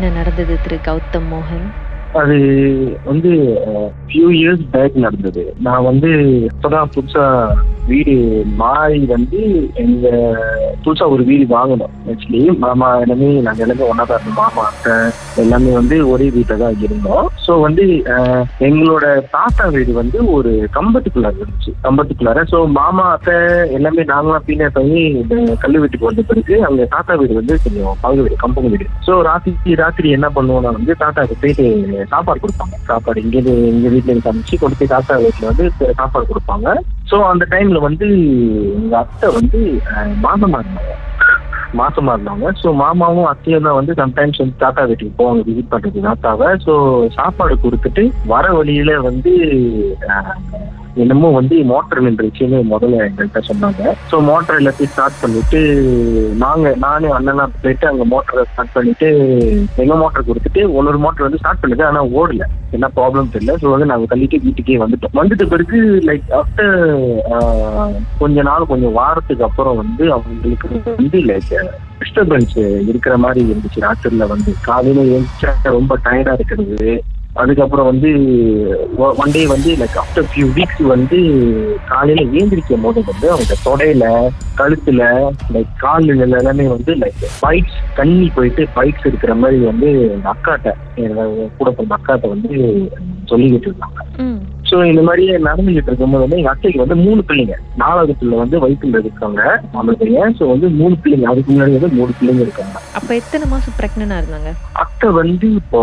என்ன நடந்தது திரு கௌதம் மோகன்? அது வந்து ஃபியூ இயர்ஸ் பேக் நடந்தது. நான் வந்து இப்பதான் புதுசா வீடு மாறி வந்து எங்க புதுசா ஒரு வீடு வாங்கணும். ஆக்சுவலி மாமா எல்லாமே நாங்க எல்லாமே ஒன்னா தான் இருந்தோம். மாமா அத்தை எல்லாமே வந்து ஒரே வீட்டில் தான் இருந்தோம். ஸோ வந்து எங்களோட தாத்தா வீடு வந்து ஒரு கம்பத்துக்குள்ளார இருந்துச்சு. கம்பத்துக்குள்ளார ஸோ மாமா அத்தை எல்லாமே நாங்களாம் பின்ன பண்ணி இந்த கல்லு வீட்டுக்கு வந்த பிறகு அங்க தாத்தா வீடு வந்து கொஞ்சம் பங்கு வீடு கம்பங்க வீடு. ஸோ ராத்திரி ராத்திரி என்ன பண்ணுவோம்னா வந்து தாத்தாக்கு போயிட்டு சாப்பாடு கொடுப்பாங்க. சாப்பாடு இங்கேருந்து எங்க வீட்டுல இருந்து சமைச்சு கொண்டு போய் தாத்தா வீட்டுல வந்து சாப்பாடு கொடுப்பாங்க. ஸோ அந்த டைம்ல வந்து எங்க அத்தை வந்து மாசமா இருந்தாங்க. மாசமா இருந்தாங்க. ஸோ மாமாவும் அத்தையும் தான் வந்து சம்டைம்ஸ் வந்து தாத்தா வீட்டுக்கு போவாங்க விசிட் பண்றது தாத்தாவை ஸோ சாப்பாடு கொடுத்துட்டு வர வழியில வந்து என்னமோ வந்து மோட்டர் நின்றுச்சுன்னு முதல்ல எங்கள்கிட்ட சொன்னாங்க. ஸோ மோட்டர் எல்லாத்தையும் ஸ்டார்ட் பண்ணிட்டு நாங்க நானே அண்ணனா போயிட்டு அங்க மோட்டரை ஸ்டார்ட் பண்ணிட்டு எங்க மோட்டர் கொடுத்துட்டு ஒன்னொரு மோட்டர் வந்து ஸ்டார்ட் பண்ணுது ஆனா ஓடல. என்ன ப்ராப்ளம் தெரியல. ஸோ வந்து நாங்க தள்ளிட்டு வீட்டுக்கே வந்துட்டோம். வந்துட்ட பிறகு லைக் ஆஃப்டர் கொஞ்ச நாள் கொஞ்சம் வாரத்துக்கு அப்புறம் வந்து அவங்களுக்கு வந்து லைக் டிஸ்டர்பன்ஸ் இருக்கிற மாதிரி இருந்துச்சு. ராத்திரில வந்து காலையில எழுந்திரிச்சா ரொம்ப டயர்டா இருக்கிறது. அதுக்கப்புறம் வந்து ஒன் டே வந்து லைக் ஆஃப்டர் ஃபியூ வீக்ஸ் வந்து காலையில ஏந்திரிக்கும் போது வந்து அவங்க தொடையில கழுத்துல லைக் காலில் எல்லாமே வந்து லைக் பைக்ஸ் தண்ணி போயிட்டு பைக்ஸ் இருக்கிற மாதிரி வந்து எங்க அக்காட்ட கூட பிறந்த அக்காட்ட வந்து சொல்லிக்கிட்டு இருந்தாங்க. ஸோ இந்த மாதிரியே நடந்துகிட்டு இருக்கும்போது வந்து எங்க அத்தைக்கு வந்து மூணு பிள்ளைங்க. நாலாவது பிள்ளை வந்து வயிற்றுல இருக்காங்க. அந்த பையன் ஸோ வந்து மூணு பிள்ளைங்க. அதுக்கு முன்னாடி வந்து மூணு பிள்ளைங்க இருக்காங்க. அப்ப எத்தனை மாசம் பிரெக்னனா இருந்தாங்க? அத்தை வந்து இப்போ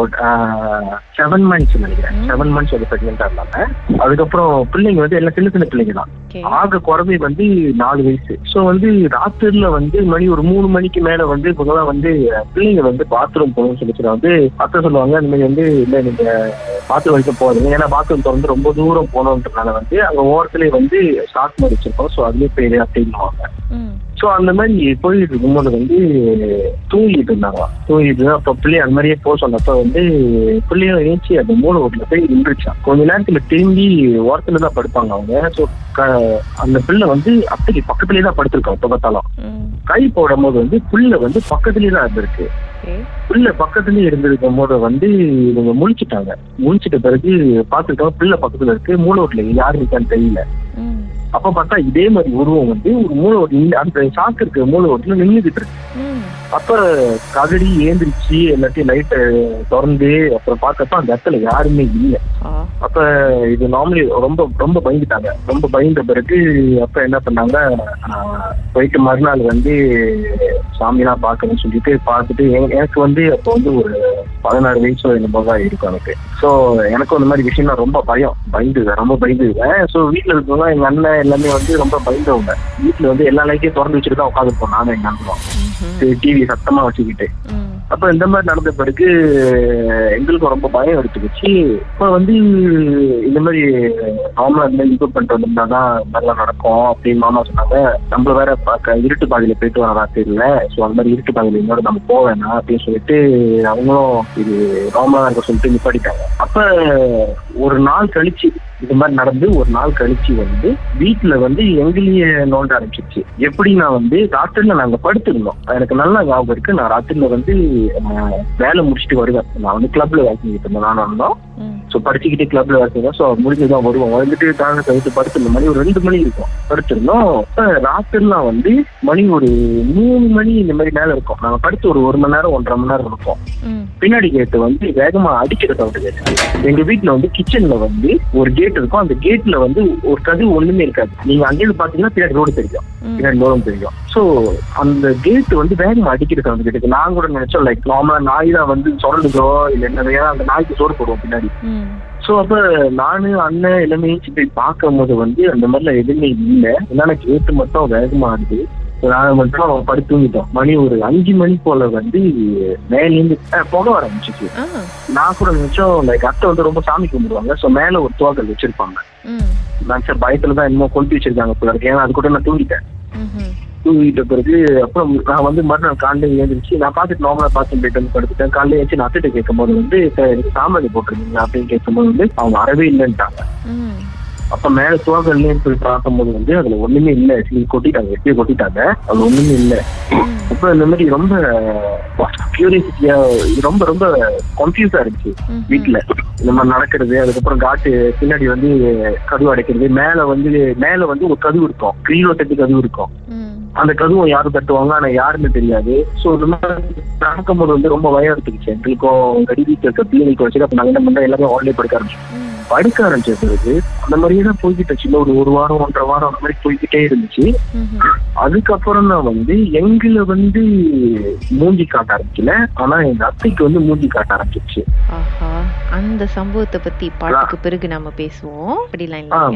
செவன் மந்த்ஸ் நினைக்கிறேன். செவன் மந்த்ஸ் வந்து பிரெக்னெண்டா இருந்தாங்க. அதுக்கப்புறம் பிள்ளைங்க வந்து எல்லாம் சின்ன சின்ன பிள்ளைங்க தான். ஆக குறைவி வந்து நாலு வயசு. ஸோ வந்து ராத்திரில வந்து மணி ஒரு மூணு மணிக்கு மேல வந்து இப்போதான் வந்து பிள்ளைங்க வந்து பாத்ரூம் போகணும்னு சொல்லி. வந்து அத்தை சொல்லுவாங்க இந்த மாதிரி வந்து இல்ல நீங்க பாத்ரூம் வரைக்கும் போறீங்க ஏன்னா பாத்ரூம் திறந்து ரொம்ப தூரம் போகணுன்றதுனால வந்து அங்க ஓரத்துலயே வந்து ஷார்ட் மாதிரி வச்சிருக்கோம். ஸோ அதுலயே போயிடு அப்படின்னுவாங்க ஸோ அந்த மாதிரி போயிட்டு இருக்கும்போது வந்து தூங்கிட்டு இருந்தாங்க. தூங்கிட்டு அப்போ பிள்ளை அந்த மாதிரியே போக சொன்னப்ப வந்து பிள்ளையும் ஏஞ்சி அந்த மூணு ஓட்டில் போய் நின்றுச்சான் கொஞ்ச நேரத்துல திரும்பி ஓரத்துல தான் படுப்பாங்க அவங்க. ஸோ அந்த பிள்ளை வந்து அத்தைக்கு பக்கத்துலயே தான் படுத்திருக்கோம் எப்ப பார்த்தாலும். கை போடும் போது வந்து புல்ல வந்து பக்கத்துலயே தான் இருந்திருக்கு. பிள்ளை பக்கத்துலயே இருந்திருக்கும் போது வந்து இவங்க முழிச்சிட்டாங்க. முழிச்சிட்ட பிறகு பார்த்துருக்காங்க பிள்ளை பக்கத்துல இருக்கு மூணு ஓட்டில் யாரு இருக்கான்னு தெரியல. அப்ப பார்த்தா இதே மாதிரி உருவம் வந்து ஒரு மூணை ஓட்டு அந்த சாக்கு இருக்க மூணை ஓட்டுல நின்றுகிட்டு இருக்கு. அப்ப கதறி ஏந்திரிச்சு எல்லாத்தையும் லைட்டை திறந்து அப்புறம் பார்த்தப்ப அந்த இடத்துல யாருமே இல்லை. அப்ப இது நார்மலி ரொம்ப ரொம்ப பயந்துட்டாங்க. ரொம்ப பயந்த பிறகு அப்ப என்ன பண்ணாங்க? போயிட்டு மறுநாள் வந்து சாமிலாம் பார்க்கணும்னு சொல்லிட்டு பார்த்துட்டு எனக்கு வந்து அப்போ வந்து ஒரு பதினாறு வயசு என்னமோ தான் இருக்கும் எனக்கு. ஸோ எனக்கும் அந்த மாதிரி விஷயம்லாம் ரொம்ப பயம். பயந்துவேன் ரொம்ப பயந்துருவேன் ஸோ வீட்டில் இருக்கவங்க எங்க அண்ணன் எல்லாமே வந்து ரொம்ப பயந்தவங்க. வீட்டில் வந்து எல்லா லைட்டையும் திறந்து வச்சுட்டு தான் உட்காந்துருப்போம் நானும் எங்க அண்ணனும். டிவி சத்தமா வச்சுக்கிட்டு. அப்ப இந்த மாதிரி நடந்த பிறகு எங்களுக்கும் ரொம்ப பயம் எடுத்துக்கிச்சு. இப்ப வந்து இந்த மாதிரி இந்த மாதிரி இம்ப்ரூவ் பண்ணிட்டு வந்திருந்தா தான் நல்லா நடக்கும் அப்படின்னு மாமா சொன்னாங்க. நம்மள வேற இருட்டு பாதையில போயிட்டு வர ராத்திரில ஸோ அந்த மாதிரி இருட்டு பாதையில இன்னொரு நம்ம போக வேணாம் அப்படின்னு சொல்லிட்டு அவங்களும் இது இருக்க சொல்லிட்டு நிப்பாட்டிட்டாங்க. அப்ப ஒரு நாள் கழிச்சு இது மாதிரி நடந்து ஒரு நாள் கழிச்சு வந்து வீட்டுல வந்து எங்களையே நோண்ட ஆரம்பிச்சிருச்சு. எப்படின்னா வந்து ராத்திரில நாங்க படுத்திருந்தோம். எனக்கு நல்லா ஞாபகம் இருக்கு. நான் ராத்திரில வந்து வேலை முடிச்சுட்டு வருவேன். நான் வந்து கிளப்ல வேலை செஞ்சுட்டு இருந்தேன். நான் இருந்தோம் ஸோ படிச்சுக்கிட்டே கிளப்ல செய்வோம் ஸோ முடிஞ்சுதான் வருவோம் வந்துட்டு தாங்க கழித்து படுத்திருந்த மணி ஒரு ரெண்டு மணி இருக்கும். படுத்திருந்தோம். ராத்திரிலாம் வந்து மணி ஒரு மூணு மணி இந்த மாதிரி மேல இருக்கும். நாங்க படுத்து ஒரு ஒரு மணி நேரம் ஒன்றரை மணி நேரம் இருப்போம். ம். பின்னாடி கேட்டு வந்து வேகமா அடிக்கிற சவுண்ட் கேட்டு எங்க வீட்ல வந்து கிச்சன்ல வந்து ஒரு கேட் இருக்கும். அந்த கேட்ல வந்து ஒரு கதவு ஒண்ணுமே இருக்காது. நீங்க அங்கிருந்து பாத்தீங்கன்னா பின்னாடி ரோடு தெரியும். பின்னாடி ரோடும் தெரியும். சோ அந்த கேட் வந்து வேகமா அடிக்கிற சவுண்ட் கேட்டு நான் கூட நினைச்சோம் லைக் நார்மலா நாய் தான் வந்து சொல்லுதோ இல்ல நிறைய அந்த நாய்க்கு சோறு போடுவோம் பின்னாடி. சோ அப்ப நானு அண்ணன் எல்லாமே போய் பார்க்கும் போது வந்து அந்த மாதிரிலாம் எதுவுமே இல்லை. என்னன்னா கேட்டு மட்டும் வேகமா ஆடுது. நாங்க மட்டும் படுத்து தூங்கிட்டோம். மணி ஒரு அஞ்சு மணி போல வந்து மேலேருந்து புகை வர ஆரம்பிச்சிச்சு நான் கூட நினைச்சோம் லைக் அத்தை வந்து ரொம்ப சாமி கும்பிடுவாங்க. ஸோ மேல ஒரு தோகல் வச்சிருப்பாங்க. நான் சார் பயத்துல தான் என்னமோ கொளுத்தி வச்சிருக்காங்க போல ஏன்னா அது கூட நான் தூங்கிட்டேன். தூங்கிட்ட பிறகு அப்புறம் நான் வந்து மறுநாள் காலையில எழுந்திரிச்சு நான் பார்த்துட்டு நார்மலா பார்த்து போயிட்டு வந்து படுத்துட்டேன். காலையில ஏச்சு நான் அத்திட்ட கேட்கும் போது வந்து "சார், எனக்கு சாமான் போட்டிருந்தீங்க அப்படின்னு கேட்கும்போது வந்து அவங்க வரவே இல்லைன்ட்டாங்க. அப்ப மேல துவாக்கல்லையும் போய் பார்க்கும்போது வந்து அதுல ஒண்ணுமே இல்ல. சரி கொட்டிட்டாங்க எப்படியோ கொட்டிட்டாங்க. அது ஒண்ணுமே இல்ல. அப்ப இந்த மாதிரி ரொம்ப கியூரியாசிட்டியா ரொம்ப ரொம்ப கன்ஃபியூஸா இருந்துச்சு வீட்டுல இந்த மாதிரி நடக்கிறது அதுக்கப்புறம் காட்டு பின்னாடி வந்து கதவு அடைக்கிறது மேல வந்து மேல வந்து ஒரு கதவு இருக்கும். கிரீலோ தட்டு கதவு இருக்கும். அந்த கதவும் யாரும் தட்டுவாங்க? ஆனா யாருன்னு தெரியாது. சோ இந்த மாதிரி நடக்கும்போது வந்து ரொம்ப பயம் எடுத்துக்கிச்சு. எங்களுக்கும் கடி வீட்டில் இருக்க வச்சு அப்ப நாங்க என்ன பண்ணோம்? எல்லாமே ஆன்லைன் படுக்க ஆரம்பிச்சோம் படுக்க ஆரம்பிச்ச பிறகு அந்த மாதிரியே தான் போய்கிட்டு ஒரு ஒரு வாரம் ஒன்றரை வாரம் அந்த மாதிரி போய்கிட்டே இருந்துச்சு. அதுக்கப்புறம் தான் வந்து எங்களை வந்து மூஞ்சி காட்ட ஆரம்பிக்கல. ஆனா எங்க அத்தைக்கு வந்து மூஞ்சி காட்ட ஆரம்பிச்சிருச்சு ஆஹா. அந்த சம்பவத்தை பத்தி பாட்டுக்கு பிறகு நாம பேசுவோம். அப்படிலாம்.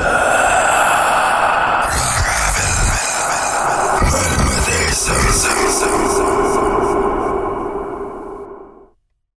Sir, sir.